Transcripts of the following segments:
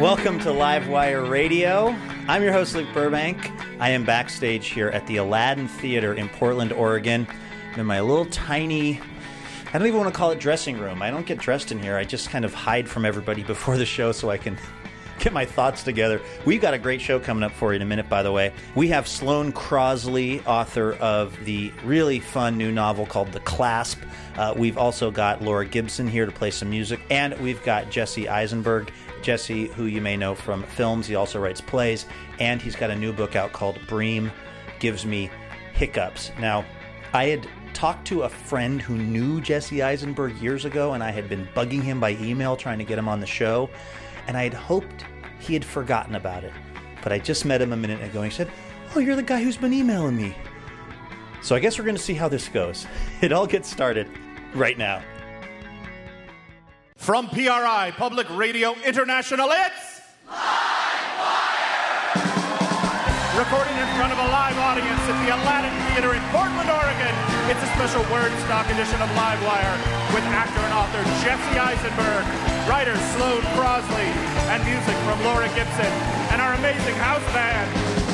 Welcome to Livewire Radio. I'm your host, Luke Burbank. I am backstage here at the Aladdin Theater in Portland, Oregon, in my little tiny, I don't even want to call it dressing room. I don't get dressed in here. I just kind of hide from everybody before the show so I can get my thoughts together. We've got a great show coming up for you in a minute, by the way. We have Sloane Crosley, author of the really fun new novel called The Clasp. Uh, we've also got Laura Gibson here to play some music, and we've got Jesse Eisenberg. Jesse, who you may know from films, he also writes plays, and he's got a new book out called Bream Gives Me Hiccups. Now, I had talked to a friend who knew Jesse Eisenberg years ago, and I had been bugging him by email trying to get him on the show, and I had hoped he had forgotten about it. But I just met him a minute ago, and he said, Oh, you're the guy who's been emailing me. So I guess we're going to see how this goes. It all gets started right now. From PRI, Public Radio International, it's Live Recording in front of a live audience at the Aladdin Theater in Portland, Oregon. It's a special word stock edition of Livewire with actor and author Jesse Eisenberg, writer Sloane Crosley, and music from Laura Gibson and our amazing house band.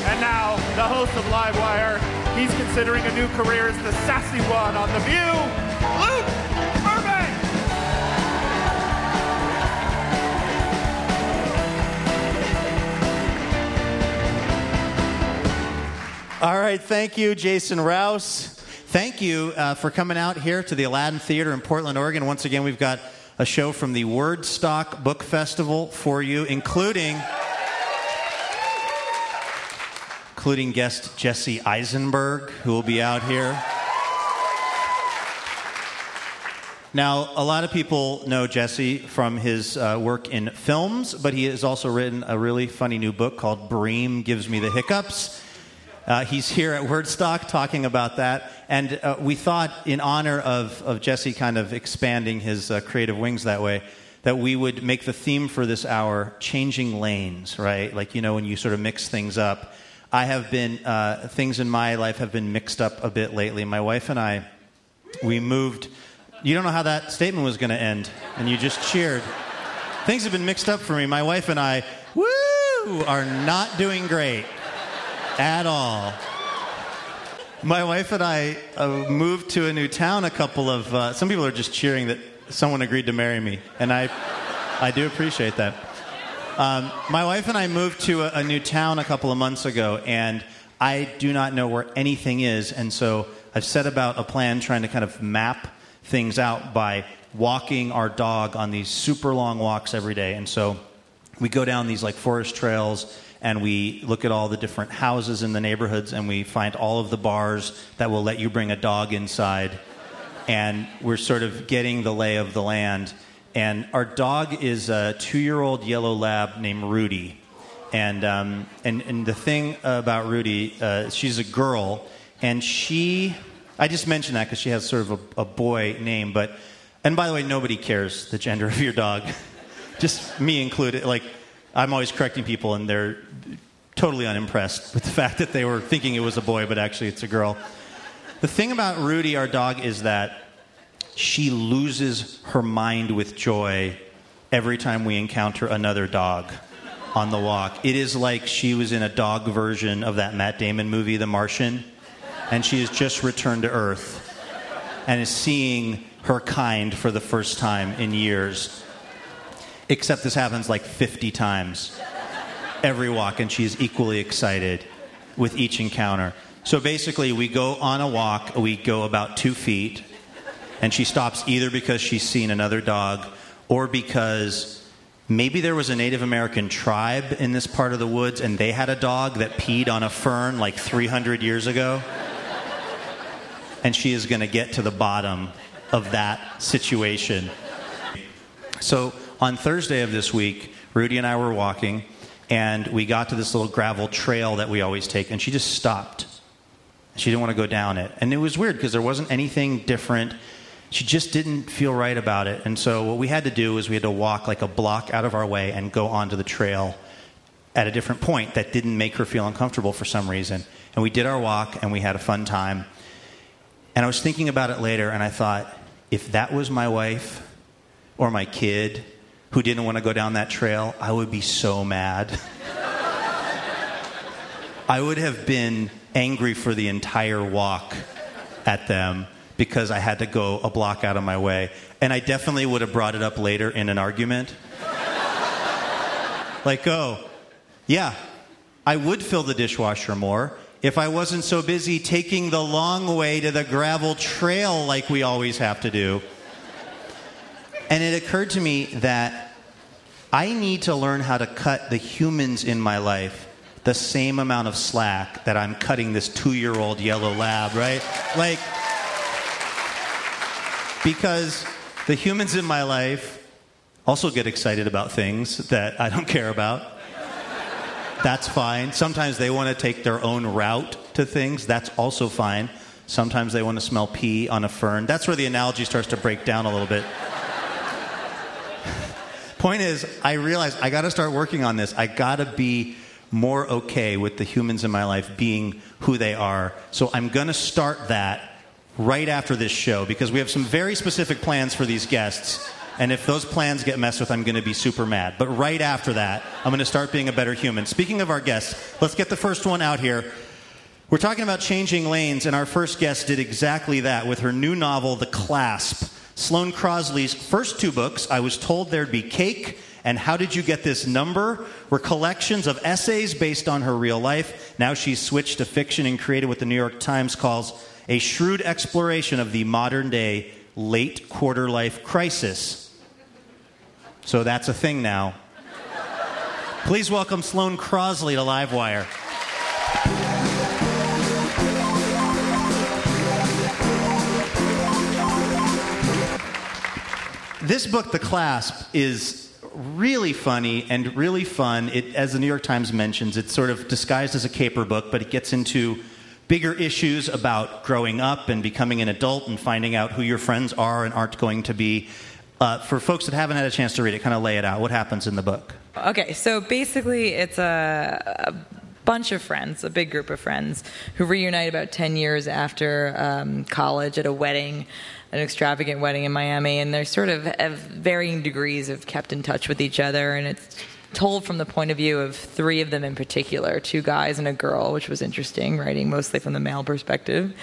And now, the host of Livewire, he's considering a new career as the sassy one on The View, Luke All right, thank you, Jason Rouse. Thank you uh, for coming out here to the Aladdin Theater in Portland, Oregon. Once again, we've got a show from the Wordstock Book Festival for you, including including guest Jesse Eisenberg, who will be out here. Now, a lot of people know Jesse from his uh, work in films, but he has also written a really funny new book called Bream Gives Me the Hiccups. Uh, he's here at Wordstock talking about that. And uh, we thought, in honor of, of Jesse kind of expanding his uh, creative wings that way, that we would make the theme for this hour changing lanes, right? Like, you know, when you sort of mix things up. I have been, uh, things in my life have been mixed up a bit lately. My wife and I, we moved. You don't know how that statement was going to end, and you just cheered. Things have been mixed up for me. My wife and I, woo, are not doing great at all. My wife and I uh, moved to a new town a couple of. Uh, some people are just cheering that someone agreed to marry me, and I, I do appreciate that. Um, my wife and I moved to a, a new town a couple of months ago, and I do not know where anything is, and so I've set about a plan trying to kind of map things out by walking our dog on these super long walks every day, and so we go down these like forest trails and we look at all the different houses in the neighborhoods and we find all of the bars that will let you bring a dog inside. And we're sort of getting the lay of the land. And our dog is a two-year-old yellow lab named rudy. And, um, and, and the thing about rudy uh, she's a girl and she i just mentioned that because she has sort of a, a boy name but and by the way nobody cares the gender of your dog. Just me included like I'm always correcting people, and they're totally unimpressed with the fact that they were thinking it was a boy, but actually it's a girl. The thing about Rudy, our dog, is that she loses her mind with joy every time we encounter another dog on the walk. It is like she was in a dog version of that Matt Damon movie, The Martian, and she has just returned to Earth and is seeing her kind for the first time in years. Except this happens like 50 times every walk, and she's equally excited with each encounter. So basically, we go on a walk, we go about two feet, and she stops either because she's seen another dog or because maybe there was a Native American tribe in this part of the woods and they had a dog that peed on a fern like 300 years ago. And she is going to get to the bottom of that situation. So on Thursday of this week, Rudy and I were walking and we got to this little gravel trail that we always take and she just stopped. She didn't want to go down it. And it was weird because there wasn't anything different she just didn't feel right about it. And so what we had to do is we had to walk like a block out of our way and go onto the trail at a different point that didn't make her feel uncomfortable for some reason. And we did our walk and we had a fun time. And I was thinking about it later and I thought, if that was my wife or my kid who didn't want to go down that trail, I would be so mad. I would have been angry for the entire walk at them because I had to go a block out of my way. And I definitely would have brought it up later in an argument. like, oh, yeah, I would fill the dishwasher more if I wasn't so busy taking the long way to the gravel trail like we always have to do. And it occurred to me that I need to learn how to cut the humans in my life the same amount of slack that I'm cutting this two year old yellow lab, right? Like, because the humans in my life also get excited about things that I don't care about. That's fine. Sometimes they want to take their own route to things. That's also fine. Sometimes they want to smell pee on a fern. That's where the analogy starts to break down a little bit. Point is, I realized I got to start working on this. I got to be more okay with the humans in my life being who they are. So I'm going to start that right after this show because we have some very specific plans for these guests. And if those plans get messed with, I'm going to be super mad. But right after that, I'm going to start being a better human. Speaking of our guests, let's get the first one out here. We're talking about changing lanes, and our first guest did exactly that with her new novel, The Clasp. Sloane Crosley's first two books, I was told there'd be cake and How Did You Get This Number, were collections of essays based on her real life. Now she's switched to fiction and created what the New York Times calls a shrewd exploration of the modern day late quarter life crisis. So that's a thing now. Please welcome Sloane Crosley to Livewire. This book, The Clasp, is really funny and really fun. It, as the New York Times mentions, it's sort of disguised as a caper book, but it gets into bigger issues about growing up and becoming an adult and finding out who your friends are and aren't going to be. Uh, for folks that haven't had a chance to read it, kind of lay it out. What happens in the book? Okay, so basically, it's a, a bunch of friends, a big group of friends, who reunite about 10 years after um, college at a wedding, an extravagant wedding in Miami, and they're sort of of varying degrees of kept in touch with each other, and it's told from the point of view of three of them in particular two guys and a girl, which was interesting, writing mostly from the male perspective.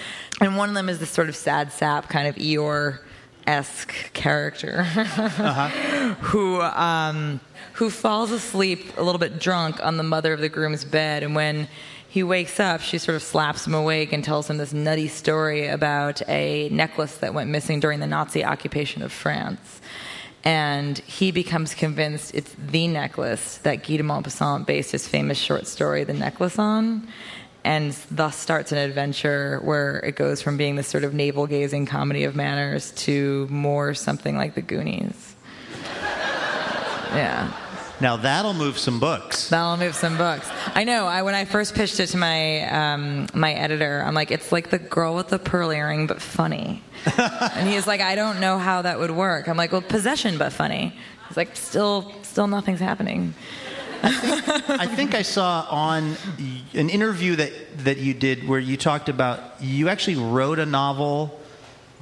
And one of them is this sort of sad sap kind of Eeyore esque character uh-huh. who. Um, who falls asleep a little bit drunk on the mother of the groom's bed. And when he wakes up, she sort of slaps him awake and tells him this nutty story about a necklace that went missing during the Nazi occupation of France and he becomes convinced it's the necklace that Guy de Maupassant based his famous short story, The Necklace, on. And thus starts an adventure where it goes from being this sort of navel gazing comedy of manners to more something like The Goonies. yeah. Now that'll move some books. That'll move some books. I know. I when I first pitched it to my um, my editor, I'm like, it's like the girl with the pearl earring, but funny. and he's like, I don't know how that would work. I'm like, well, possession, but funny. He's like, still, still nothing's happening. I think, I think I saw on an interview that, that you did where you talked about you actually wrote a novel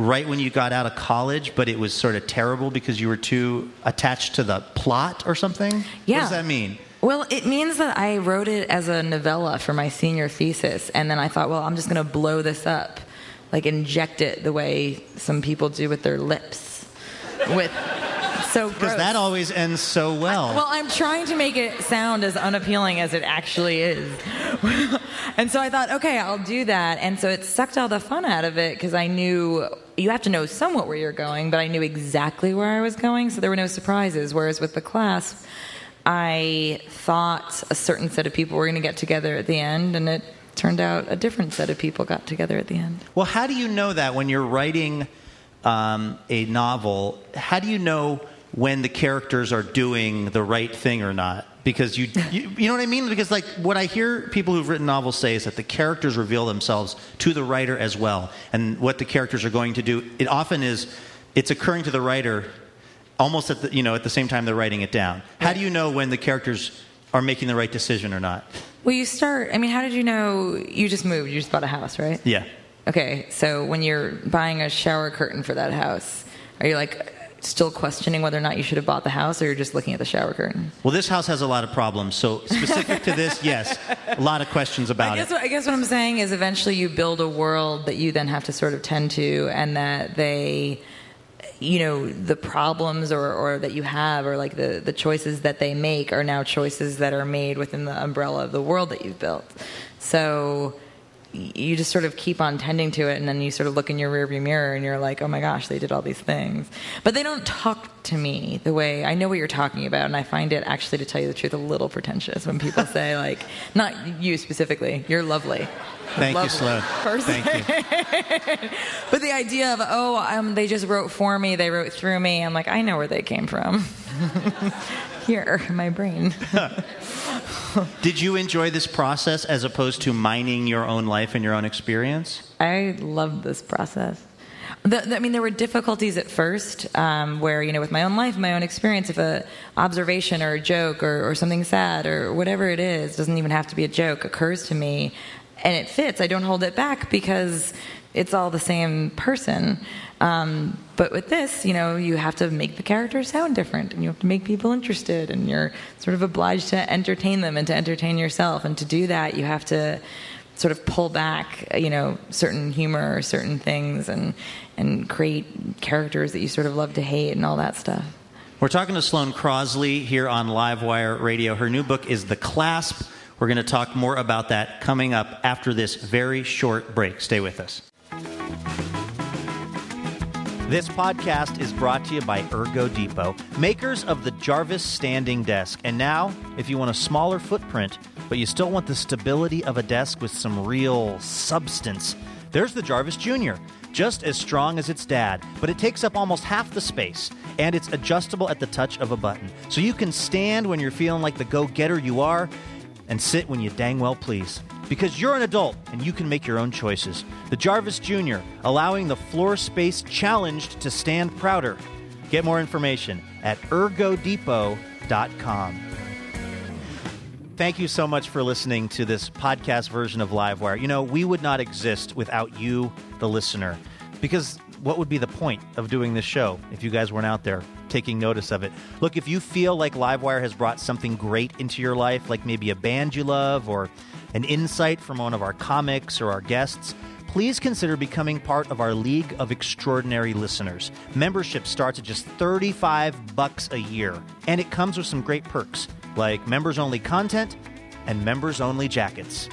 right when you got out of college, but it was sort of terrible because you were too attached to the plot or something? Yeah. What does that mean? Well, it means that I wrote it as a novella for my senior thesis, and then I thought, well, I'm just going to blow this up, like inject it the way some people do with their lips, with so Because that always ends so well. Well, I'm trying to make it sound as unappealing as it actually is. and so I thought, okay, I'll do that. And so it sucked all the fun out of it because I knew you have to know somewhat where you're going, but I knew exactly where I was going, so there were no surprises. Whereas with the Clasp, I thought a certain set of people were going to get together at the end, and it turned out a different set of people got together at the end. Well, how do you know that when you're writing um, a novel? How do you know when the characters are doing the right thing or not? Because you, you, you know what I mean? Because like what I hear people who've written novels say is that the characters reveal themselves to the writer as well, and what the characters are going to do. It often is, it's occurring to the writer almost at the you know at the same time they're writing it down. How do you know when the characters are making the right decision or not? Well, you start, I mean, how did you know you just moved? You just bought a house, right? Yeah. Okay, so when you're buying a shower curtain for that house, are you like still questioning whether or not you should have bought the house, or you're just looking at the shower curtain? Well, this house has a lot of problems. So specific to this, yes, a lot of questions I about guess, it. I guess what I'm saying is eventually you build a world that you then have to sort of tend to, and that they, you know, the problems or, or that you have, or like the, the choices that they make are now choices that are made within the umbrella of the world that you've built. So you just sort of keep on tending to it, and then you sort of look in your rearview mirror and you're like, oh my gosh, they did all these things. But they don't talk to me the way I know what you're talking about, and I find it actually, to tell you the truth, a little pretentious when people say, like, not you specifically, you're lovely. Thank you, Sloane. person. Thank you. But the idea of, oh, um, they just wrote for me, they wrote through me, I'm like, I know where they came from. Here, my brain. Did you enjoy this process as opposed to mining your own life and your own experience? I love this process. The, the- I mean, there were difficulties at first, um, where you know, with my own life, my own experience, if a observation or a joke or, or something sad or whatever it is, doesn't even have to be a joke, occurs to me, and it fits. I don't hold it back because it's all the same person. Um, but with this, you know, you have to make the characters sound different, and you have to make people interested, and you're sort of obliged to entertain them and to entertain yourself. And to do that, you have to sort of pull back, you know, certain humor or certain things, and and create characters that you sort of love to hate and all that stuff. We're talking to Sloane Crosley here on Livewire Radio. Her new book is The Clasp. We're going to talk more about that coming up after this very short break. Stay with us. This podcast is brought to you by Ergo Depot, makers of the Jarvis Standing Desk. And now, if you want a smaller footprint, but you still want the stability of a desk with some real substance, there's the Jarvis Jr., just as strong as its dad, but it takes up almost half the space, and it's adjustable at the touch of a button. So you can stand when you're feeling like the go getter you are, and sit when you dang well please. Because you're an adult and you can make your own choices. The Jarvis Jr., allowing the floor space challenged to stand prouder. Get more information at ergodepot.com. Thank you so much for listening to this podcast version of Livewire. You know, we would not exist without you, the listener, because what would be the point of doing this show if you guys weren't out there taking notice of it? Look, if you feel like Livewire has brought something great into your life, like maybe a band you love or an insight from one of our comics or our guests, please consider becoming part of our League of Extraordinary Listeners. Membership starts at just 35 bucks a year, and it comes with some great perks like members-only content and members-only jackets.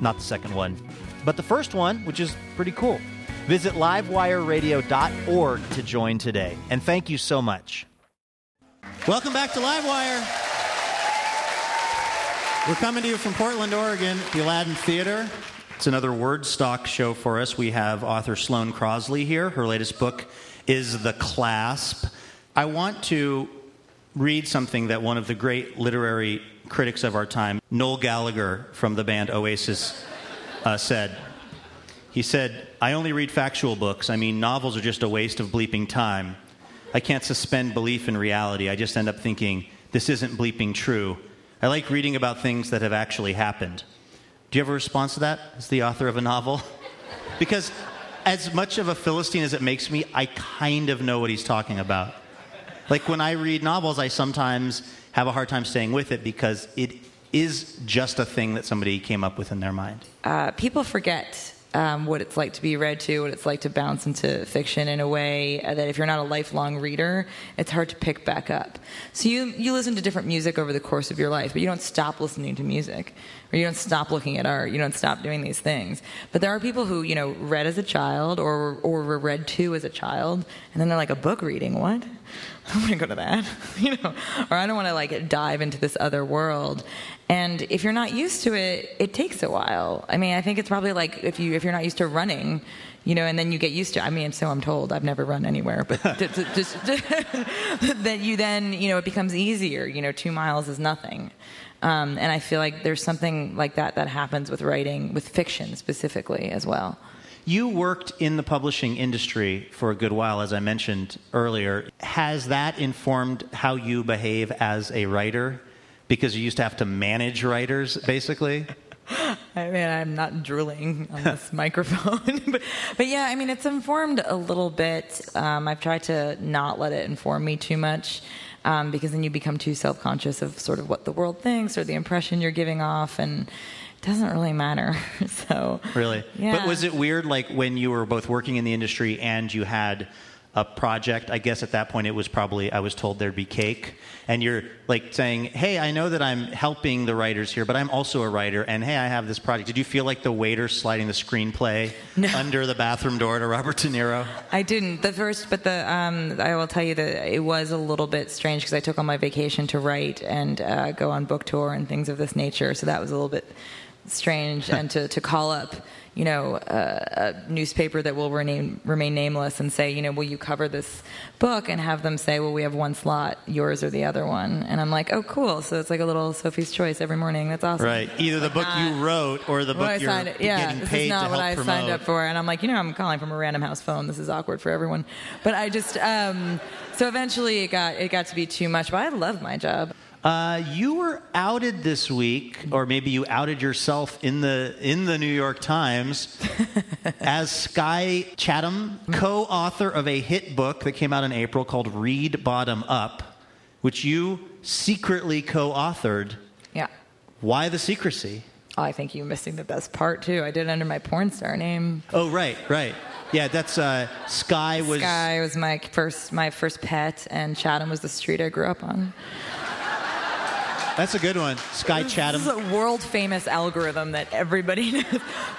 Not the second one, but the first one, which is pretty cool. Visit livewireradio.org to join today. And thank you so much. Welcome back to Livewire. We're coming to you from Portland, Oregon, the Aladdin Theater. It's another Wordstock show for us. We have author Sloane Crosley here. Her latest book is The Clasp. I want to read something that one of the great literary critics of our time, Noel Gallagher from the band Oasis, uh, said. He said, I only read factual books. I mean, novels are just a waste of bleeping time. I can't suspend belief in reality. I just end up thinking, this isn't bleeping true. I like reading about things that have actually happened. Do you have a response to that as the author of a novel? because as much of a Philistine as it makes me, I kind of know what he's talking about. Like when I read novels, I sometimes have a hard time staying with it because it is just a thing that somebody came up with in their mind. Uh, people forget um, what it's like to be read to, what it's like to bounce into fiction in a way uh, that if you're not a lifelong reader, it's hard to pick back up. So you, you listen to different music over the course of your life, but you don't stop listening to music, or you don't stop looking at art, you don't stop doing these things. But there are people who, you know, read as a child or, or were read to as a child, and then they're like, a book reading, what? I don't want to go to that, you know, or I don't want to like dive into this other world. And if you're not used to it, it takes a while. I mean, I think it's probably like if you if you're not used to running, you know, and then you get used to. I mean, so I'm told. I've never run anywhere, but just that you then, you know, it becomes easier. You know, two miles is nothing. Um, and I feel like there's something like that that happens with writing, with fiction specifically as well. You worked in the publishing industry for a good while, as I mentioned earlier. Has that informed how you behave as a writer? Because you used to have to manage writers, basically? I mean, I'm not drooling on this microphone, but, but yeah, I mean, it's informed a little bit. Um, I've tried to not let it inform me too much. Um, because then you become too self-conscious of sort of what the world thinks or the impression you're giving off, and it doesn't really matter. so really, yeah. But was it weird, like when you were both working in the industry and you had a project? I guess at that point it was probably I was told there'd be cake, and you're like saying, "Hey, I know that I'm helping the writers here, but I'm also a writer, and hey, I have this project." Did you feel like the waiter sliding the screenplay No. under the bathroom door to Robert De Niro? I didn't the first, but the um, I will tell you that it was a little bit strange because I took all my vacation to write and uh, go on book tour and things of this nature. So that was a little bit strange, and to to call up. You know, uh, a newspaper that will remain, remain nameless and say, you know, will you cover this book? And have them say, well, we have one slot, yours or the other one. And I'm like, oh, cool. So it's like a little Sophie's Choice every morning. That's awesome. Right. Either the book you wrote or the book you're signed. Yeah, getting this paid is not to what help I promote. signed up for. And I'm like, you know, I'm calling from a random house phone. This is awkward for everyone. But I just, um, so eventually it got it got to be too much. But I love my job. Uh, you were outed this week, or maybe you outed yourself in the in the New York Times as Skye Chatham, co-author of a hit book that came out in April called "Read Bottom Up," which you secretly co-authored. Yeah. Why the secrecy? Oh, I think you're missing the best part too. I did it under my porn star name. Oh, right, right. Yeah, that's uh, Sky was. Sky was my first my first pet, and Chatham was the street I grew up on. That's a good one. Skye Chatham. This is a world famous algorithm that everybody knows.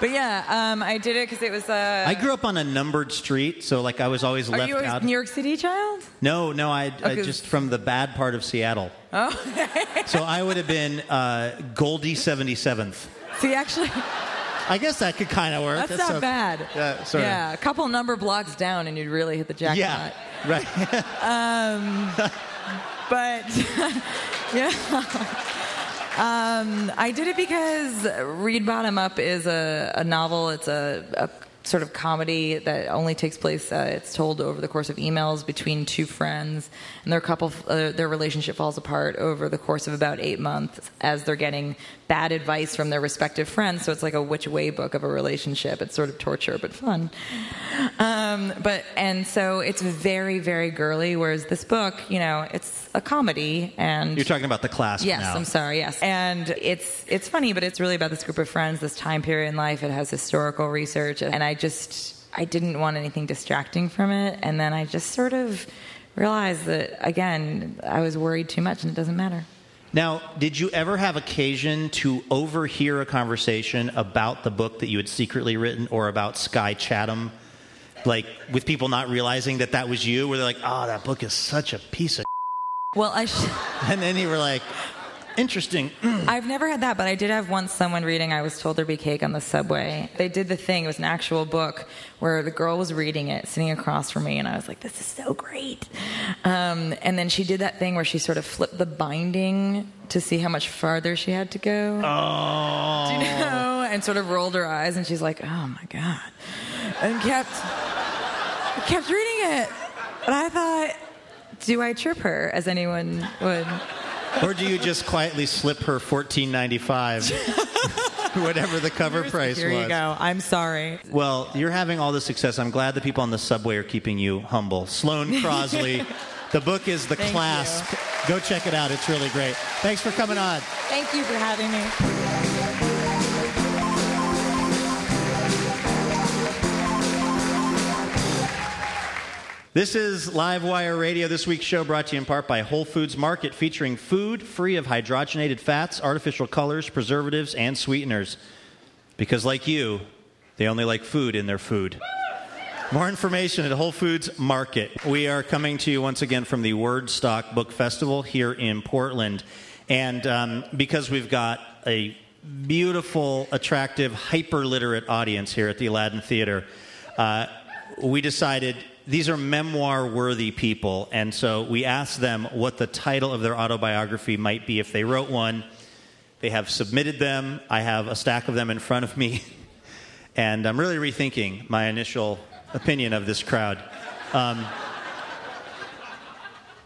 But yeah, um, I did it because it was. Uh, I grew up on a numbered street, so like I was always left out. are left you a out. New York City child? No, no, I, I just from the bad part of Seattle. Oh. so I would have been uh, Goldie 77th. See, actually, I guess that could kind of work. that's, not so- bad. Yeah, sorry. Yeah, a couple number blocks down, and you'd really hit the jackpot. Yeah, right. um, but yeah. Um, I did it because Read Bottom Up is a, a novel. It's a, a sort of comedy that only takes place. Uh, it's told over the course of emails between two friends, and their couple, uh, their relationship falls apart over the course of about eight months as they're getting bad advice from their respective friends. So it's like a which way book of a relationship. It's sort of torture but fun. Um, but and so it's very very girly. Whereas this book, you know, it's a comedy and You're talking about the Clasp Yes, now. I'm sorry. Yes, and it's it's funny, but it's really about this group of friends, this time period in life. It has historical research, and I just I didn't want anything distracting from it, and then I just sort of realized that again I was worried too much, and it doesn't matter. Now, did you ever have occasion to overhear a conversation about the book that you had secretly written or about Skye Chatham? Like, with people not realizing that that was you, where they're like, oh, that book is such a piece of. Well, I. Sh- And then you were like, interesting. I've never had that, but I did have once someone reading I was told there'd be cake on the subway. They did the thing, it was an actual book where the girl was reading it, sitting across from me, and I was like, this is so great. Um, and then she did that thing where she sort of flipped the binding to see how much farther she had to go. Oh. Do you know? And sort of rolled her eyes, and she's like, oh my God. And kept, kept reading it. And I thought, do I trip her as anyone would? Or do you just quietly slip her 1495? whatever the cover price Here was. you go. I'm sorry. Well, you're having all the success. I'm glad the people on the subway are keeping you humble. Sloane Crosley. the book is The Thank Clasp. Go check it out. It's really great. Thanks for coming on. Thank you for having me. This is Livewire Radio. This week's show brought to you in part by Whole Foods Market, featuring food free of hydrogenated fats, artificial colors, preservatives, and sweeteners. Because, like you, they only like food in their food. More information at Whole Foods Market. We are coming to you once again from the Wordstock Book Festival here in Portland. And um, because we've got a beautiful, attractive, hyper literate audience here at the Aladdin Theater, uh, we decided these are memoir worthy people. And so we asked them what the title of their autobiography might be if they wrote one. They have submitted them. I have a stack of them in front of me. And I'm really rethinking my initial opinion of this crowd. Um,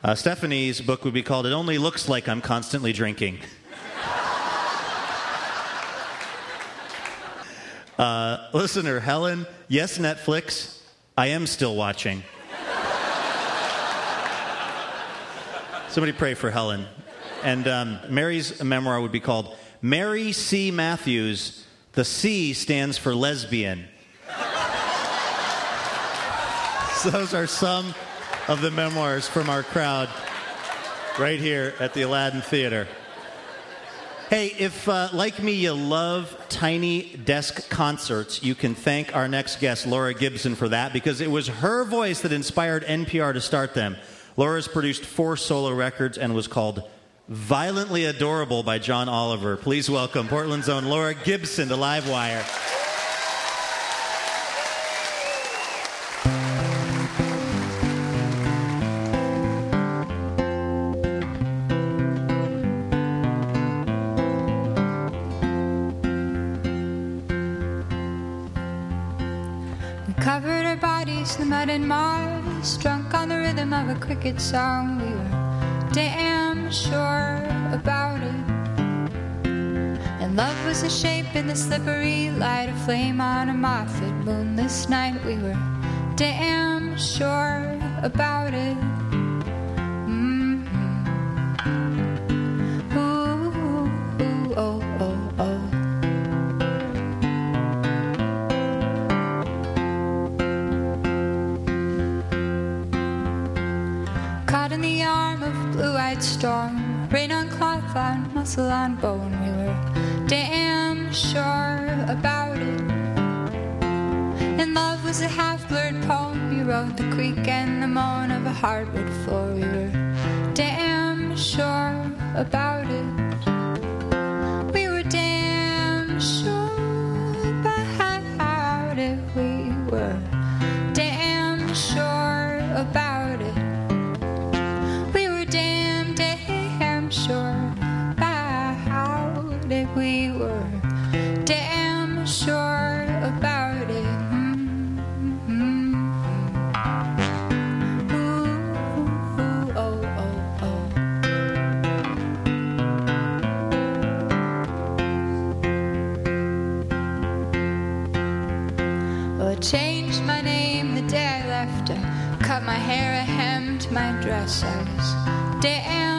uh, Stephanie's book would be called It Only Looks Like I'm Constantly Drinking. Uh, listener Helen, yes, Netflix, I am still watching. Somebody pray for Helen. And um, Mary's memoir would be called Mary C. Matthews. The C stands for lesbian. so those are some of the memoirs from our crowd right here at the Aladdin Theater. Hey, if uh, like me you love tiny desk concerts, you can thank our next guest, Laura Gibson, for that because it was her voice that inspired NPR to start them. Laura's produced four solo records and was called Violently Adorable by John Oliver. Please welcome Portland's own Laura Gibson to Livewire. Cricket song. We were damn sure about it. And love was a shape in the slippery light, a flame on a moth-lit moonless night. We were damn sure about it. Storm, rain on cloth on muscle on bone. We were damn sure about it. And love was a half-blurred poem you wrote, the creak and the moan of a hardwood floor. We were damn sure about it. Was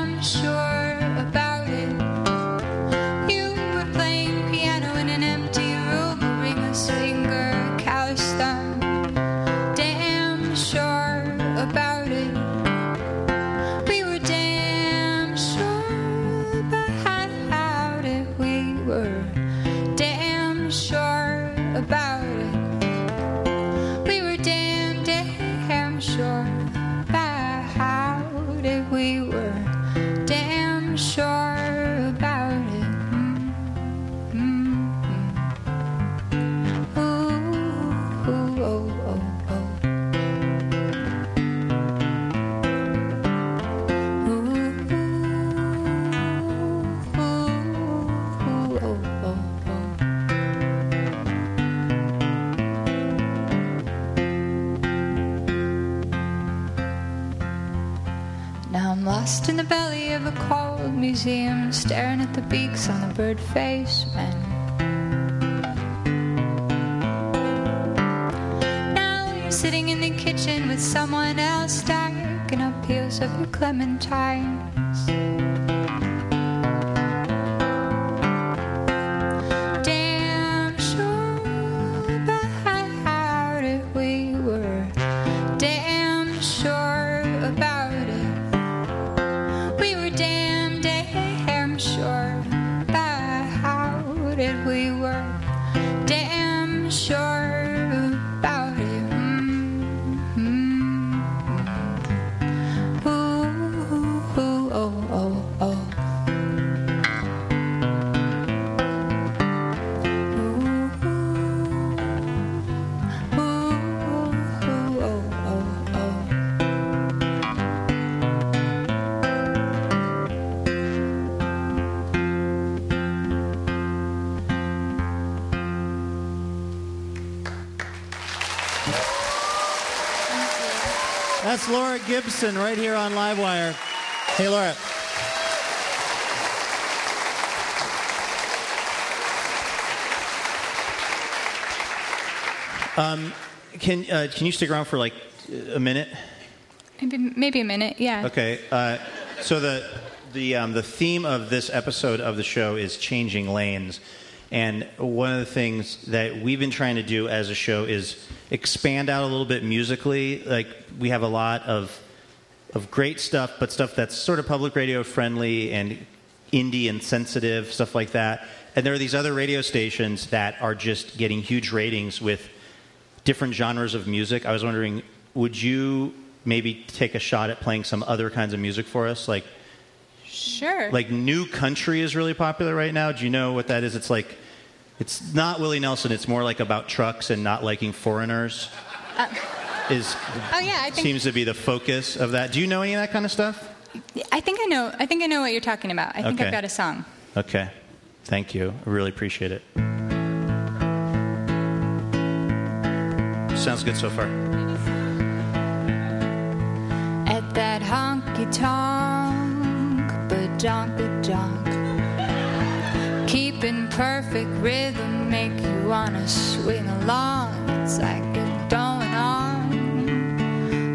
staring at the beaks on the bird face men. Now you're sitting in the kitchen with someone else, stacking up peels of your clementine. Gibson right here on Livewire. Hey, Laura. Um, can uh, can you stick around for like a minute? Maybe, maybe a minute, yeah. Okay. Uh, so the the um, the theme of this episode of the show is changing lanes, and one of the things that we've been trying to do as a show is expand out a little bit musically. Like we have a lot of of great stuff, but stuff that's sort of public radio friendly and indie and sensitive stuff like that. And there are these other radio stations that are just getting huge ratings with different genres of music. I was wondering, would you maybe take a shot at playing some other kinds of music for us? Like, Sure. like new country is really popular right now. Do you know what that is? It's like, it's not Willie Nelson. It's more like about trucks and not liking foreigners. Uh, is oh yeah, I think seems to be the focus of that. Do you know any of that kind of stuff? I think I know. I think I know what you're talking about. I think Okay. I've got a song. Okay, thank you. I really appreciate it. Sounds good so far. At that honky tonk, badonka donk. Keeping perfect rhythm make you wanna swing along. It's like it's going on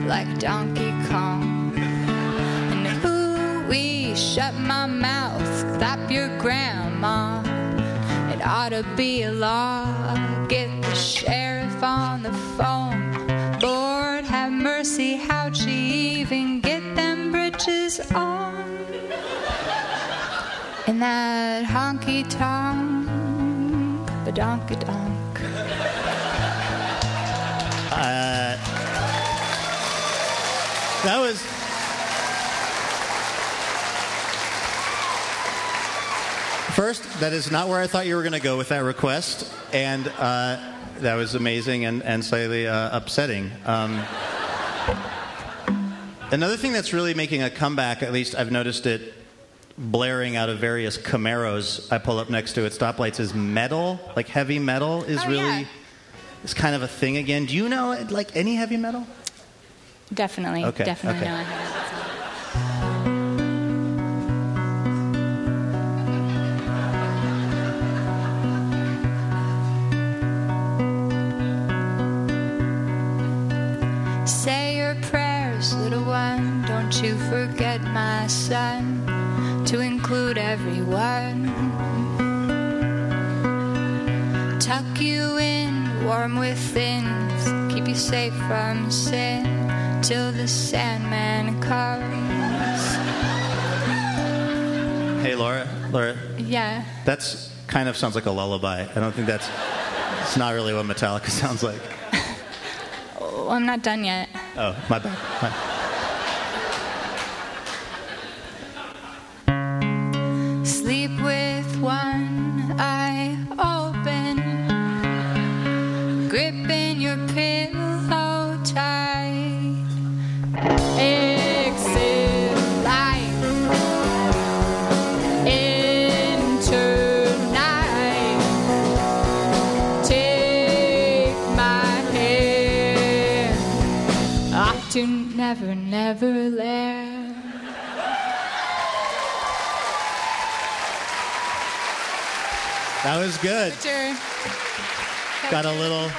like Donkey Kong. And ooh, we shut my mouth, clap your grandma. It ought to be a law. Get the sheriff on the phone. Lord have mercy, how'd she even get them bridges on? That honky tonk, badonka donk. Uh, that was. First, that is not where I thought you were going to go with that request, and uh, that was amazing and, and slightly uh, upsetting. Um, another thing that's really making a comeback, at least I've noticed it blaring out of various Camaros I pull up next to at stoplights, is metal. Like heavy metal is Oh, really yeah. is kind of a thing again. Do you know like any heavy metal? Definitely, Okay, definitely okay. know I have it. Say your prayers, little one. Don't you forget, my son, to include everyone. Tuck you in, warm with things, keep you safe from sin till the Sandman comes. Hey, Laura. Laura, Yeah. that's kind of sounds like a lullaby. I don't think that's. It's not really what Metallica sounds like. Well, I'm not done yet. Oh, my bad. My- Sleep never, land. That was good. Got a little.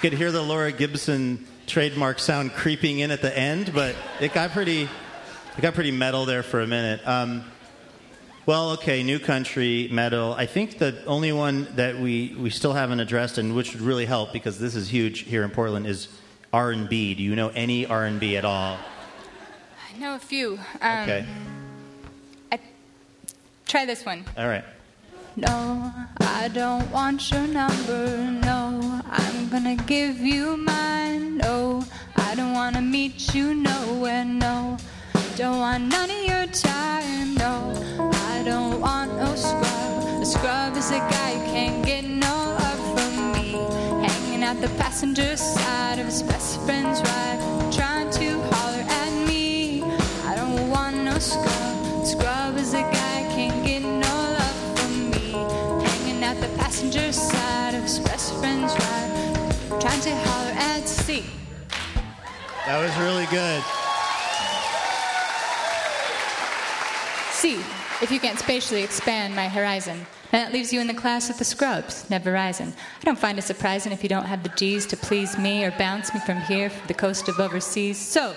Could hear the Laura Gibson trademark sound creeping in at the end, but it got pretty, it got pretty metal there for a minute. Um, well, okay, new country metal. I think the only one that we, we still haven't addressed, and which would really help because this is huge here in Portland, is R and B. Do you know any R and B at all? Know a few. Um, Okay, I, try this one. all right. No, I don't want your number. No, I'm gonna give you mine. No, I don't wanna meet you nowhere. No, don't want none of your time. No, I don't want no scrub. A scrub is a guy who can't get no love from me. Hanging out the passenger side of his best friend's ride, ride, trying to holler at sea. That was really good. See if you can't spatially expand my horizon. And that leaves you in the class with the scrubs, never rising. I don't find it surprising if you don't have the G's to please me or bounce me from here for the coast of overseas. So,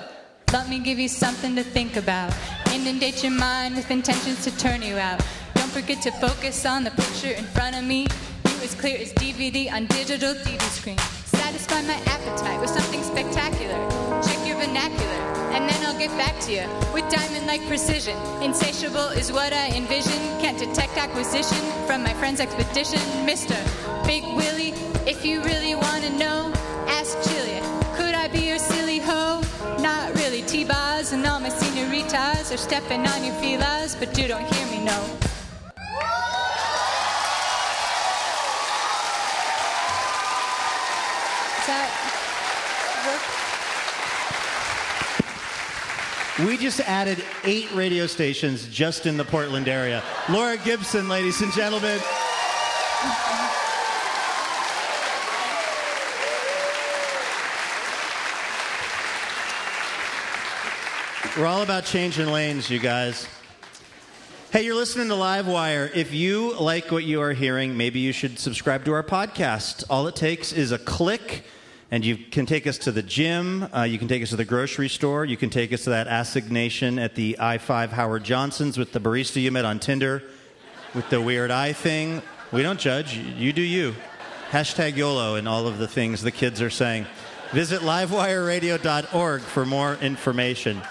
let me give you something to think about. Inundate your mind with intentions to turn you out. Don't forget to focus on the picture in front of me. You as clear as DVD on digital TV screen. Satisfy my appetite with something spectacular. Check your vernacular, and then I'll get back to you with diamond-like precision. Insatiable is what I envision. Can't detect acquisition from my friend's expedition, Mister Big Willie. If you really want to know, ask Chilli. Could I be your silly hoe? Not really. T-Boz and all my senoritas are stepping on your filas, but you don't hear me, no. Is that work? We just added eight radio stations just in the Portland area. Laura Gibson, ladies and gentlemen. We're all about changing lanes, you guys. Hey, you're listening to Livewire. If you like what you are hearing, maybe you should subscribe to our podcast. All it takes is a click, and you can take us to the gym. Uh, you can take us to the grocery store. You can take us to that assignation at the I 5 Howard Johnson's with the barista you met on Tinder with the weird eye thing. We don't judge. You do you. Hashtag YOLO and all of the things the kids are saying. Visit livewireradio.org for more information.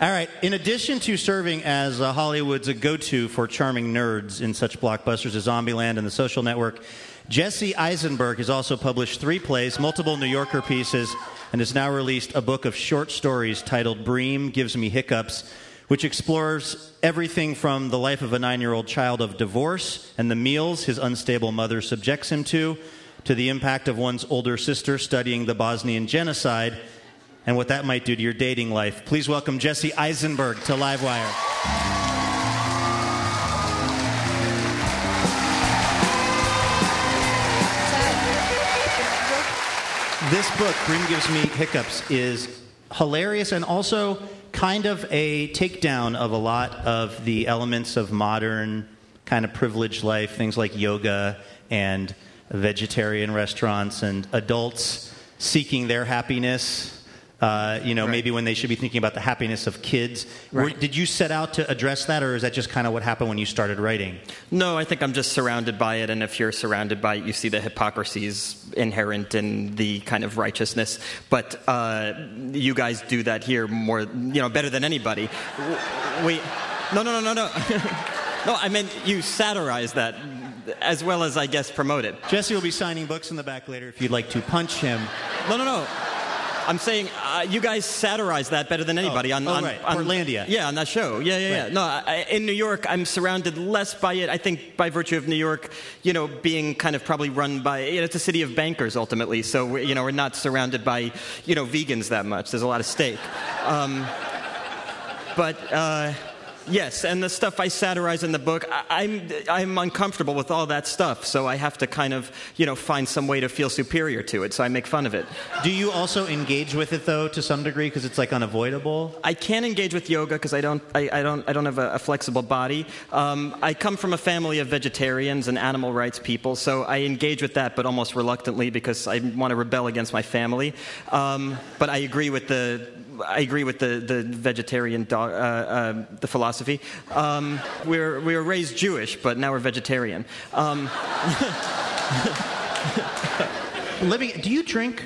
All right. In addition to serving as uh, Hollywood's go to for charming nerds in such blockbusters as Zombieland and The Social Network, Jesse Eisenberg has also published three plays, multiple New Yorker pieces, and has now released a book of short stories titled Bream Gives Me Hiccups, which explores everything from the life of a nine year old child of divorce and the meals his unstable mother subjects him to, to the impact of one's older sister studying the Bosnian genocide and what that might do to your dating life. Please welcome Jesse Eisenberg to Livewire. This book, Bream Gives Me Hiccups, is hilarious and also kind of a takedown of a lot of the elements of modern kind of privileged life, things like yoga and vegetarian restaurants and adults seeking their happiness. Uh, you know, maybe when they should be thinking about the happiness of kids. Were, did you set out to address that, or is that just kind of what happened when you started writing? No, I think I'm just surrounded by it, and if you're surrounded by it, you see the hypocrisies inherent in the kind of righteousness. But uh, you guys do that here more, you know, better than anybody. We, no, no, no, no, no. no, I meant you satirize that as well as I guess promote it. Jesse will be signing books in the back later if you'd like to punch him. No, no, no. I'm saying uh, you guys satirize that better than anybody on, oh, on, right. on Portlandia. Yeah, on that show. Yeah, yeah, yeah. Right. No, I, in New York, I'm surrounded less by it. I think by virtue of New York, you know, being kind of probably run by. You know, it's a city of bankers ultimately. So you know, we're not surrounded by you know vegans that much. There's a lot of steak. Um, but. Uh, Yes, and the stuff I satirize in the book, I, I'm I'm uncomfortable with all that stuff, so I have to kind of you know find some way to feel superior to it. So I make fun of it. Do you also engage with it though to some degree because it's like unavoidable? I can't engage with yoga because I don't I, I don't I don't have a, a flexible body. Um, I come from a family of vegetarians and animal rights people, so I engage with that, but almost reluctantly because I want to rebel against my family. Um, but I agree with the I agree with the, the vegetarian uh, uh, the philosophy. Um, we're, we were raised Jewish, but now we're vegetarian. Um, Libby, do you drink?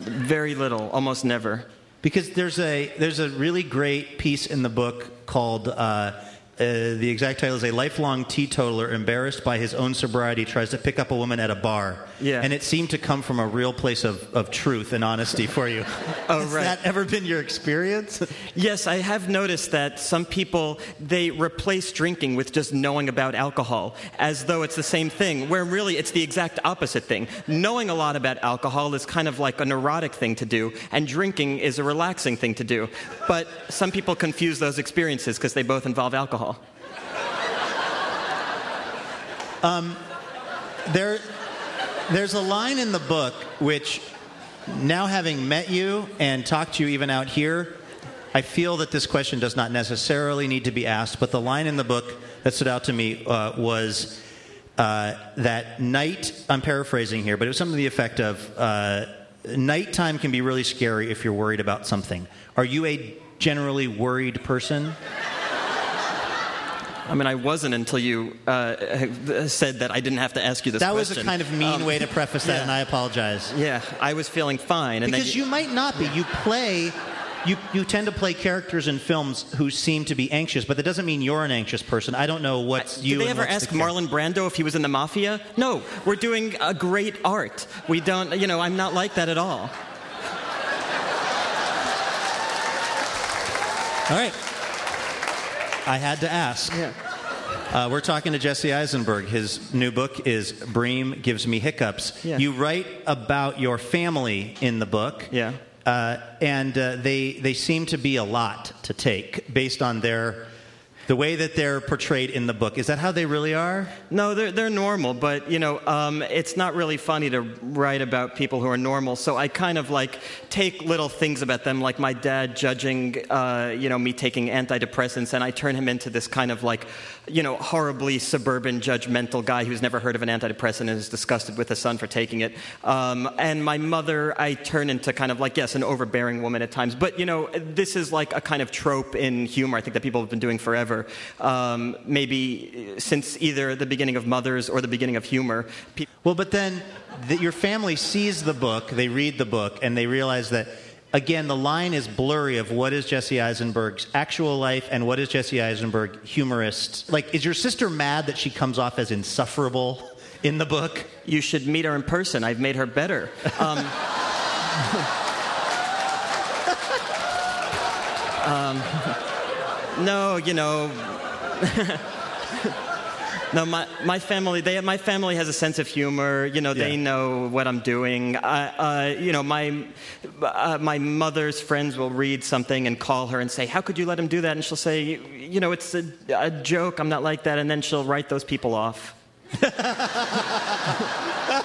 very little, almost never. Because there's a there's a really great piece in the book called uh, uh, the exact title is a lifelong teetotaler embarrassed by his own sobriety tries to pick up a woman at a bar. Yeah. and it seemed to come from a real place of, of truth and honesty for you. Oh, Has right. that ever been your experience? Yes, I have noticed that some people they replace drinking with just knowing about alcohol as though it's the same thing, where really it's the exact opposite thing. Knowing a lot about alcohol is kind of like a neurotic thing to do, and drinking is a relaxing thing to do. But some people confuse those experiences because they both involve alcohol. There, there's a line in the book which, now having met you and talked to you even out here, I feel that this question does not necessarily need to be asked. But the line in the book that stood out to me uh, was uh, that night. I'm paraphrasing here, but it was something to the effect of uh, nighttime can be really scary if you're worried about something. Are you a generally worried person? I mean, I wasn't until you uh, said that I didn't have to ask you this That was a kind of mean Um, way to preface that, yeah. and I apologize. Yeah, I was feeling fine, and Because then you might not be. You play, you, you tend to play characters in films who seem to be anxious, but that doesn't mean you're an anxious person. I don't know what's you. Did they ever ask the Marlon Brando if he was in the mafia? No, we're doing a great art. We don't, you know, I'm not like that at all. All right. I had to ask. Yeah. Uh, we're talking to Jesse Eisenberg. His new book is Bream Gives Me Hiccups. Yeah. You write about your family in the book. Yeah. Uh, and uh, they, they seem to be a lot to take based on their, the way that they're portrayed in the book. Is that how they really are? No, they're, they're normal, but, you know, um, it's not really funny to write about people who are normal. So I kind of like take little things about them, like my dad judging, uh, you know, me taking antidepressants, and I turn him into this kind of like, you know, horribly suburban, judgmental guy who's never heard of an antidepressant and is disgusted with his son for taking it. Um, and my mother, I turn into kind of like, yes, an overbearing woman at times. But, you know, this is like a kind of trope in humor, I think, that people have been doing forever. Um, maybe since either the beginning of Mothers or the beginning of humor. Well, but then the, your family sees the book, they read the book, and they realize that, again, the line is blurry of what is Jesse Eisenberg's actual life and what is Jesse Eisenberg humorist. Like, is your sister mad that she comes off as insufferable in the book? you should meet her in person. I've made her better. Um, um, no, you know. No, my, my family they my family has a sense of humor. You know, they Yeah. know what I'm doing. I, uh, you know, my uh, my mother's friends will read something and call her and say, "How could you let him do that?" And she'll say, "You know, it's a, a joke. I'm not like that." And then she'll write those people off. Y-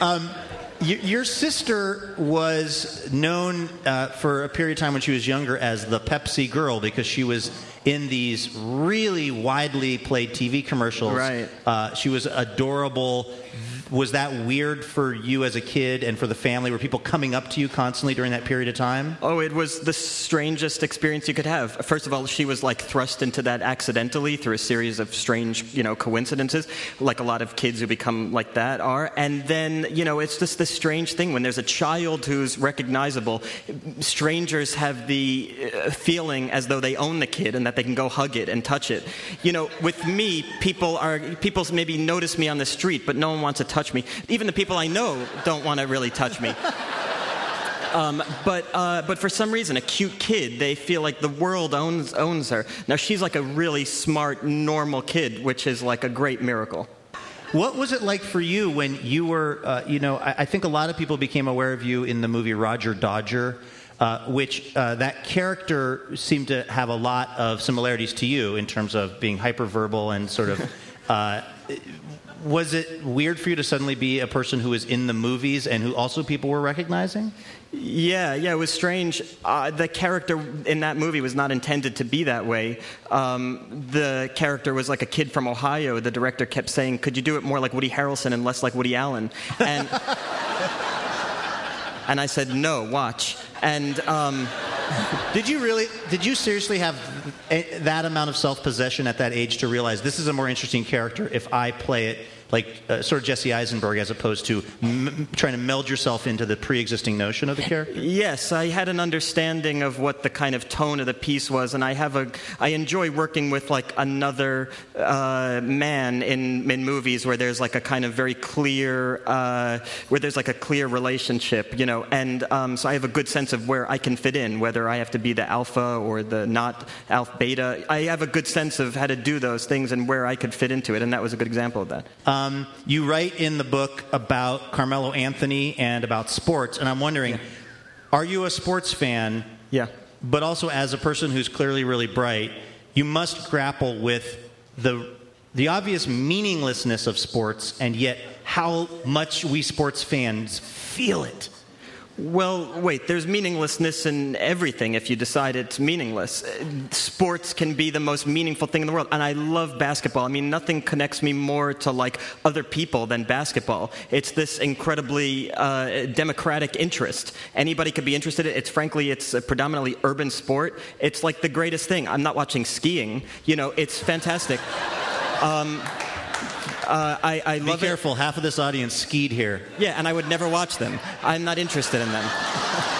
Your sister was known uh, for a period of time when she was younger as the Pepsi girl because she was in these really widely played TV commercials. Right. Uh, she was adorable. Was that weird for you as a kid and for the family? Were people coming up to you constantly during that period of time? Oh, it was the strangest experience you could have. First of all, she was like thrust into that accidentally through a series of strange, you know, coincidences, like a lot of kids who become like that are. And then, you know, it's just this strange thing when there's a child who's recognizable, strangers have the uh, feeling as though they own the kid and that they can go hug it and touch it. You know, with me, people are people maybe notice me on the street, but no one wants to touch me. Even the people I know don't want to really touch me. Um, but uh, but for some reason, a cute kid, they feel like the world owns owns her. Now she's like a really smart, normal kid, which is like a great miracle. What was it like for you when you were, uh, you know, I, I think a lot of people became aware of you in the movie Roger Dodger. uh, which uh, that character seemed to have a lot of similarities to you in terms of being hyperverbal and sort of. Was it weird for you to suddenly be a person who was in the movies and who also people were recognizing? Yeah, yeah, it was strange. Uh, the character in that movie was not intended to be that way. Um, the character was like a kid from Ohio. The director kept saying, "Could you do it more like Woody Harrelson and less like Woody Allen?" And and I said, "No, watch." And um, did you really? Did you seriously have a, that amount of self-possession at that age to realize this is a more interesting character if I play it like uh, sort of Jesse Eisenberg as opposed to m- trying to meld yourself into the pre-existing notion of the character? Yes, I had an understanding of what the kind of tone of the piece was, and I have a I enjoy working with like another uh, man in in movies where there's like a kind of very clear uh, where there's like a clear relationship, you know, and um, so I have a good sense of where I can fit in, whether I have to be the alpha or the not alpha beta. I have a good sense of how to do those things and where I could fit into it, and that was a good example of that. Um, um, you write in the book about Carmelo Anthony and about sports, and I'm wondering, yeah. are you a sports fan? Yeah. But also, as a person who's clearly really bright, you must grapple with the the obvious meaninglessness of sports, and yet how much we sports fans feel it. Well, wait, there's meaninglessness in everything if you decide it's meaningless. Sports can be the most meaningful thing in the world, and I love basketball. I mean, nothing connects me more to like other people than basketball. It's this incredibly uh, democratic interest. Anybody could be interested in it. It's frankly, it's a predominantly urban sport. It's like the greatest thing. I'm not watching skiing. You know, it's fantastic. Um, uh, I, I Be careful. It. Half of this audience skied here. Yeah, and I would never watch them. I'm not interested in them.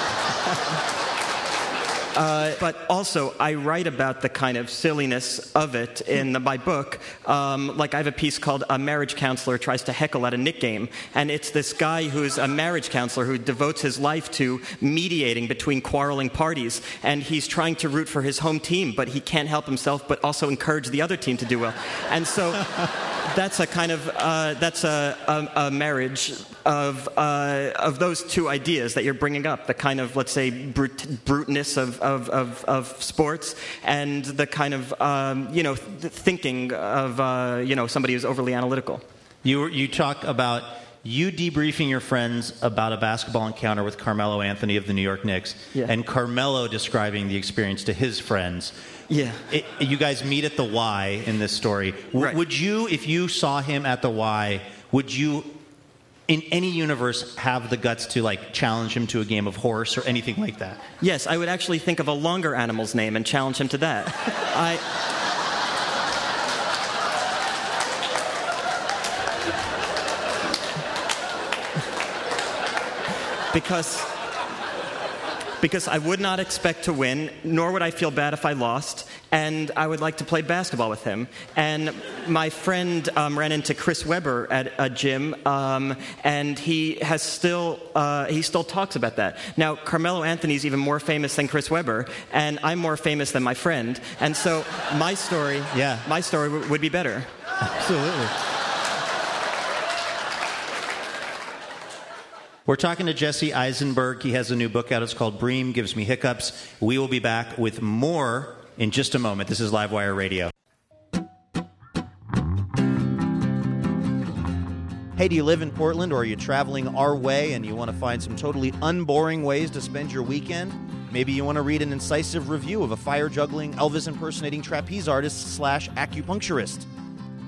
Uh, but also, I write about the kind of silliness of it in the, my book. Um, like, I have a piece called A Marriage Counselor Tries to Heckle at a Knick Game. And it's this guy who's a marriage counselor who devotes his life to mediating between quarreling parties. And he's trying to root for his home team, but he can't help himself but also encourage the other team to do well. And so. that's a kind of uh, that's a, a, a, marriage of uh, of those two ideas that you're bringing up the kind of let's say brute, bruteness of, of, of, of, sports and the kind of um, you know th- thinking of uh, you know somebody who's overly analytical you you talk about you debriefing your friends about a basketball encounter with Carmelo Anthony of the New York Knicks, yeah. and Carmelo describing the experience to his friends. Yeah. It, you guys meet at the Y in this story. W- right. Would you, if you saw him at the Y, would you, in any universe, have the guts to like challenge him to a game of horse or anything like that? Yes, I would actually think of a longer animal's name and challenge him to that. I. because because I would not expect to win, nor would I feel bad if I lost, and I would like to play basketball with him. And my friend um, ran into Chris Webber at a gym, um, and he has still uh, he still talks about that. Now, Carmelo Anthony is even more famous than Chris Webber, and I'm more famous than my friend, and so my story, yeah, my story w- would be better. Absolutely. We're talking to Jesse Eisenberg. He has a new book out. It's called Bream Gives Me Hiccups. We will be back with more in just a moment. This is Livewire Radio. Hey, do you live in Portland or are you traveling our way and you want to find some totally unboring ways to spend your weekend? Maybe you want to read an incisive review of a fire juggling, Elvis impersonating trapeze artist slash acupuncturist.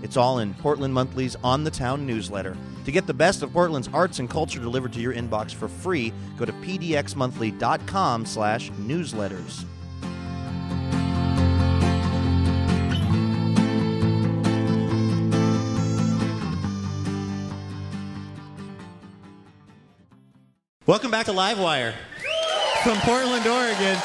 It's all in Portland Monthly's On the Town newsletter. To get the best of Portland's arts and culture delivered to your inbox for free, go to pdxmonthly.com slash newsletters. Welcome back to Livewire from Portland, Oregon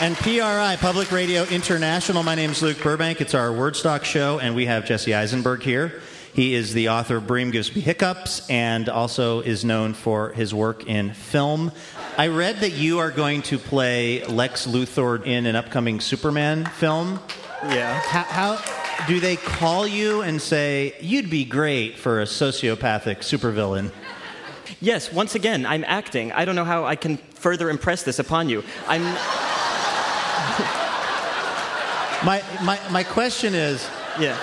and PRI, Public Radio International. My name is Luke Burbank. It's our Wordstock show, and we have Jesse Eisenberg here. He is the author of Bream Gives Me Hiccups and also is known for his work in film. I read that you are going to play Lex Luthor in an upcoming Superman film. Yeah. How, how do they call you and say, you'd be great for a sociopathic supervillain? Yes, once again, I'm acting. I don't know how I can further impress this upon you. I'm. My, my, my question is Yeah.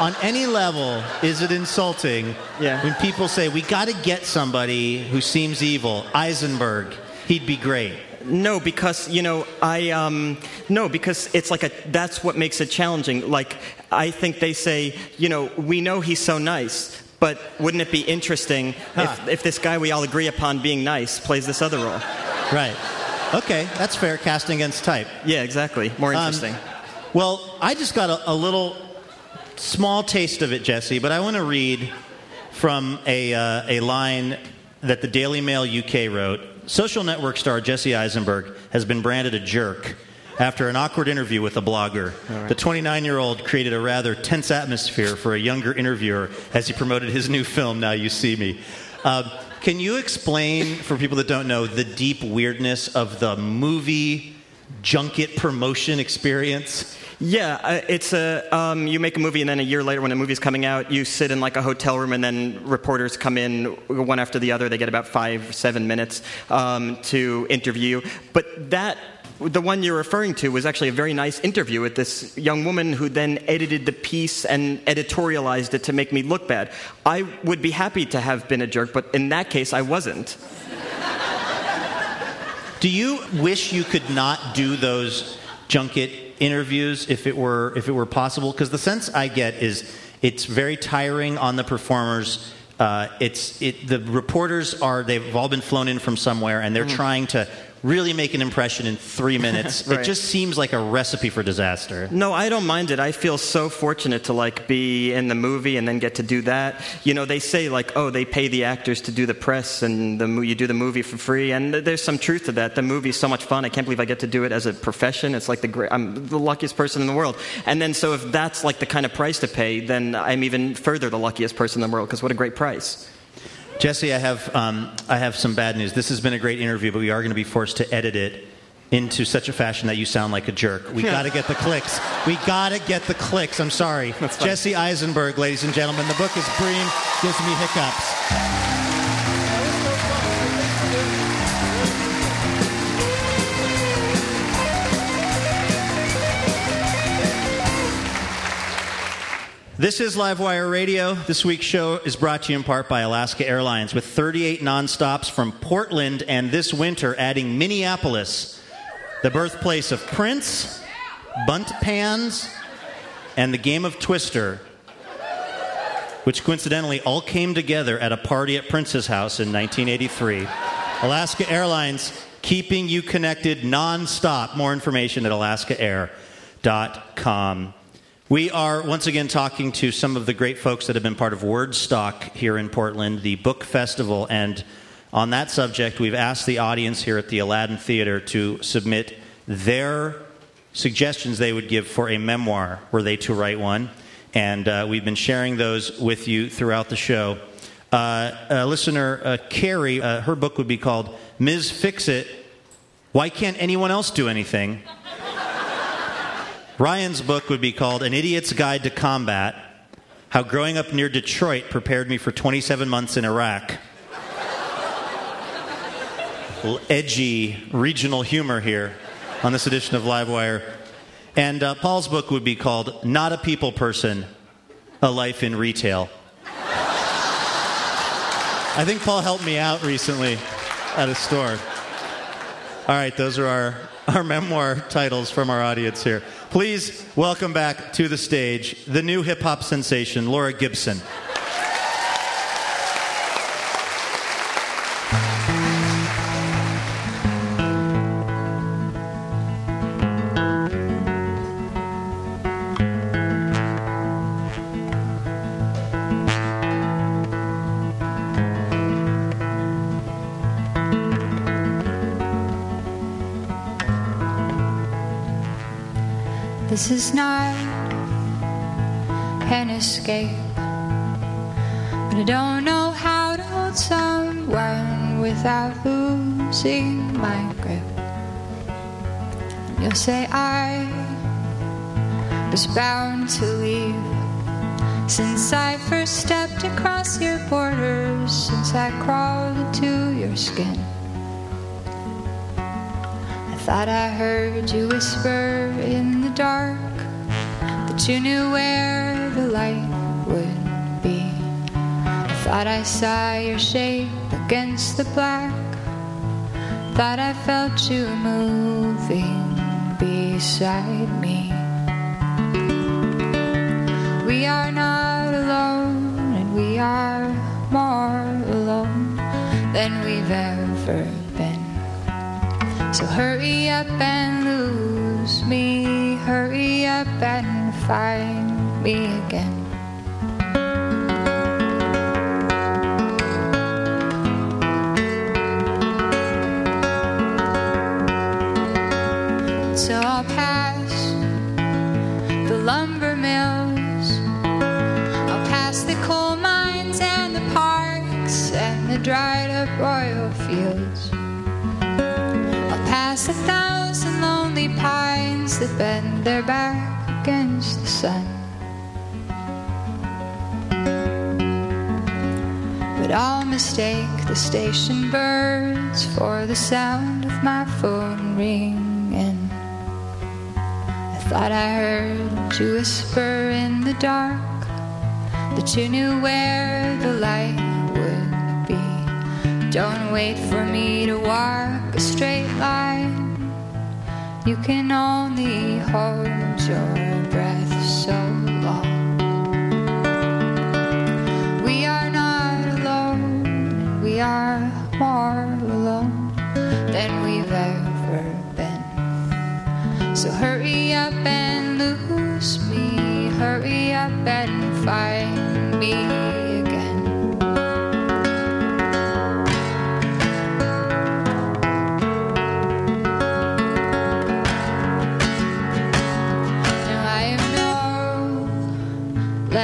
on any level, is it insulting Yeah. when people say, we got to get somebody who seems evil? Eisenberg, he'd be great. No, because you know I um, no because it's like a that's what makes it challenging. Like I think they say you know we know he's so nice, but wouldn't it be interesting if, if this guy we all agree upon being nice plays this other role? Right. Okay, that's fair. Casting against type. Yeah, exactly. More Um, interesting. Well, I just got a, a little small taste of it, Jesse, but I want to read from a, uh, a line that the Daily Mail UK wrote. Social network star Jesse Eisenberg has been branded a jerk after an awkward interview with a blogger. The 29 year old created a rather tense atmosphere for a younger interviewer as he promoted his new film, Now You See Me. Uh, can you explain, for people that don't know, the deep weirdness of the movie junket promotion experience? Yeah, uh, it's a um, you make a movie and then a year later when the movie's coming out, you sit in like a hotel room and then reporters come in one after the other. They get about five, seven minutes um, to interview. But that the one you're referring to was actually a very nice interview with this young woman who then edited the piece and editorialized it to make me look bad. I would be happy to have been a jerk, but in that case, I wasn't. Do you wish you could not do those junket interviews if it were if it were possible? Because the sense I get is it's very tiring on the performers. Uh, it's it, the reporters are they've all been flown in from somewhere and they're trying to really make an impression in three minutes. Right. It just seems like a recipe for disaster. No, I don't mind it. I feel so fortunate to like be in the movie and then get to do that. You know, they say like, oh, they pay the actors to do the press and the you do the movie for free, and th- there's some truth to that. The movie's so much fun. I can't believe I get to do it as a profession. It's like the great. I'm the luckiest person in the world. And then so if that's like the kind of price to pay, then I'm even further the luckiest person in the world because what a great price. Jesse, I have, um, I have some bad news. This has been a great interview, but we are going to be forced to edit it into such a fashion that you sound like a jerk. We got to get the clicks. We got to get the clicks. I'm sorry. Jesse Eisenberg, ladies and gentlemen. The book is Bream Gives Me Hiccups. This is Livewire Radio. This week's show is brought to you in part by Alaska Airlines with 38 nonstops from Portland and this winter adding Minneapolis, the birthplace of Prince, Bundt Pans, and the game of Twister, which coincidentally all came together at a party at Prince's house in 1983. Alaska Airlines keeping you connected nonstop. More information at alaskaair.com. We are once again talking to some of the great folks that have been part of Wordstock here in Portland, the book festival. And on that subject, we've asked the audience here at the Aladdin Theater to submit their suggestions they would give for a memoir were they to write one. And uh, we've been sharing those with you throughout the show. Uh, uh, listener uh, Carrie, uh, her book would be called Ms. Fix It Why Can't Anyone Else Do Anything? Ryan's book would be called An Idiot's Guide to Combat How Growing Up Near Detroit Prepared Me for 27 Months in Iraq. Edgy regional humor here on this edition of Livewire. And uh, Paul's book would be called Not a People Person A Life in Retail. I think Paul helped me out recently at a store. All right, those are our, our memoir titles from our audience here. Please welcome back to the stage the new hip hop sensation, Laura Gibson. Is not an escape. But I don't know how to hold someone without losing my grip. You'll say I was bound to leave since I first stepped across your borders, since I crawled into your skin. Thought I heard you whisper in the dark that you knew where the light would be. Thought I saw your shape against the black. Thought I felt you moving beside me. We are not alone, and we are more alone than we've ever. So hurry up and lose me, hurry up and find me again. So I'll pass the lumber mills. I'll pass the coal mines and the parks and the dried up oil fields. I'll a thousand lonely pines that bend their back against the sun. But I'll mistake the station birds for the sound of my phone ringing. I thought I heard you whisper in the dark that you knew where the light. Don't wait for me to walk a straight line. You can only hold your breath so long. We are not alone, we are more alone than we've ever been. So hurry up and lose me, hurry up and find me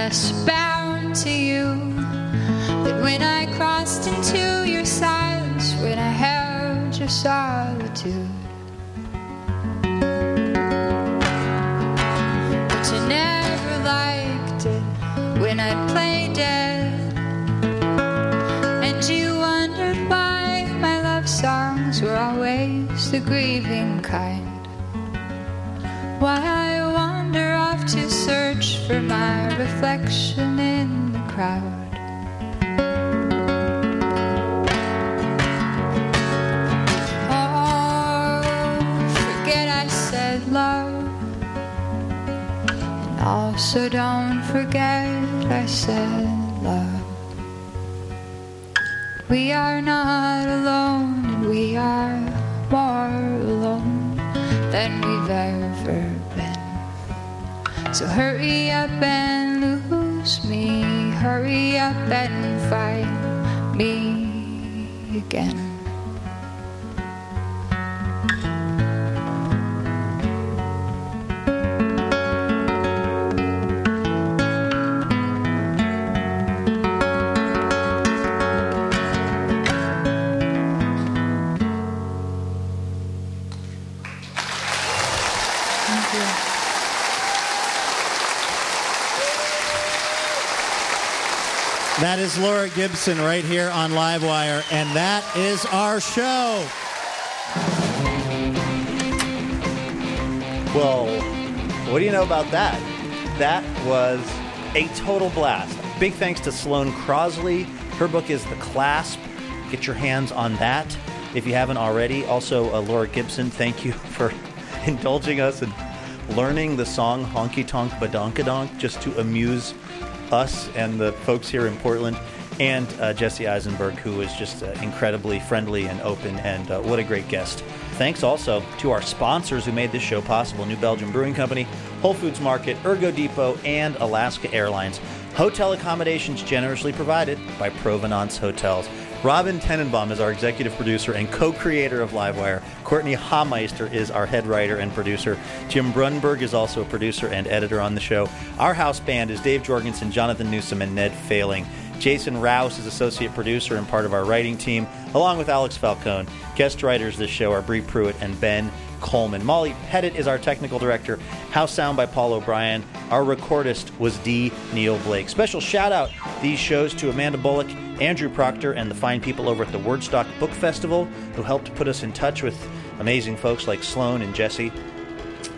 no bound to you than when I crossed into your silence, when I held your solitude. But you never liked it when I'd play dead. And you wondered why my love songs were always the grieving kind. Why for my reflection in the crowd. Oh, forget I said love. And also don't forget I said love. We are not alone, and we are more alone than we've ever. So hurry up and lose me, hurry up and find me again. Is Laura Gibson right here on Livewire, and that is our show. Well, what do you know about that? That was a total blast. Big thanks to Sloane Crosley. Her book is The Clasp. Get your hands on that if you haven't already. Also, uh, Laura Gibson, thank you for indulging us and learning the song Honky Tonk Badonkadonk just to amuse us and the folks here in Portland. And uh, Jesse Eisenberg, who was just uh, incredibly friendly and open, and uh, what a great guest. Thanks also to our sponsors who made this show possible New Belgium Brewing Company, Whole Foods Market, Ergo Depot, and Alaska Airlines. Hotel accommodations generously provided by Provenance Hotels. Robin Tenenbaum is our executive producer and co creator of Livewire. Courtney Hameister is our head writer and producer. Jim Brunberg is also a producer and editor on the show. Our house band is Dave Jorgensen, Jonathan Newsom, and Ned Failing. Jason Rouse is associate producer and part of our writing team, along with Alex Falcone. Guest writers this show are Bree Pruitt and Ben Coleman. Molly Pettit is our technical director. House sound by Paul O'Brien. Our recordist was D. Neil Blake. Special shout out these shows to Amanda Bullock, Andrew Proctor, and the fine people over at the Wordstock Book Festival who helped put us in touch with amazing folks like Sloane and Jesse.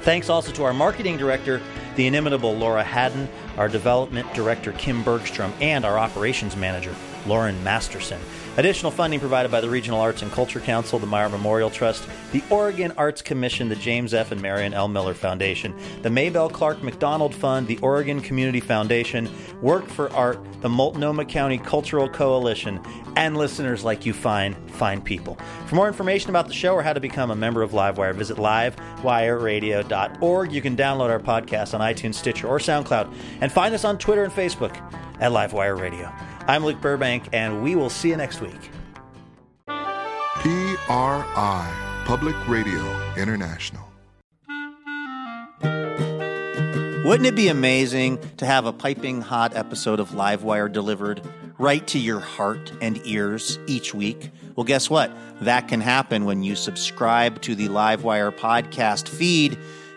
Thanks also to our marketing director, the inimitable Laura Haddon, our development director, Kim Bergstrom, and our operations manager, Lauren Masterson. Additional funding provided by the Regional Arts and Culture Council, the Meyer Memorial Trust, the Oregon Arts Commission, the James F. and Marion L. Miller Foundation, the Maybelle Clark Macdonald Fund, the Oregon Community Foundation, Work for Art, the Multnomah County Cultural Coalition, and listeners like you fine, fine people. For more information about the show or how to become a member of Livewire, visit livewireradio.org. You can download our podcast on iTunes, Stitcher, or SoundCloud, and find us on Twitter and Facebook at Livewire Radio. I'm Luke Burbank, and we will see you next week. PRI, Public Radio International. Wouldn't it be amazing to have a piping hot episode of Livewire delivered right to your heart and ears each week? Well, guess what? That can happen when you subscribe to the Livewire podcast feed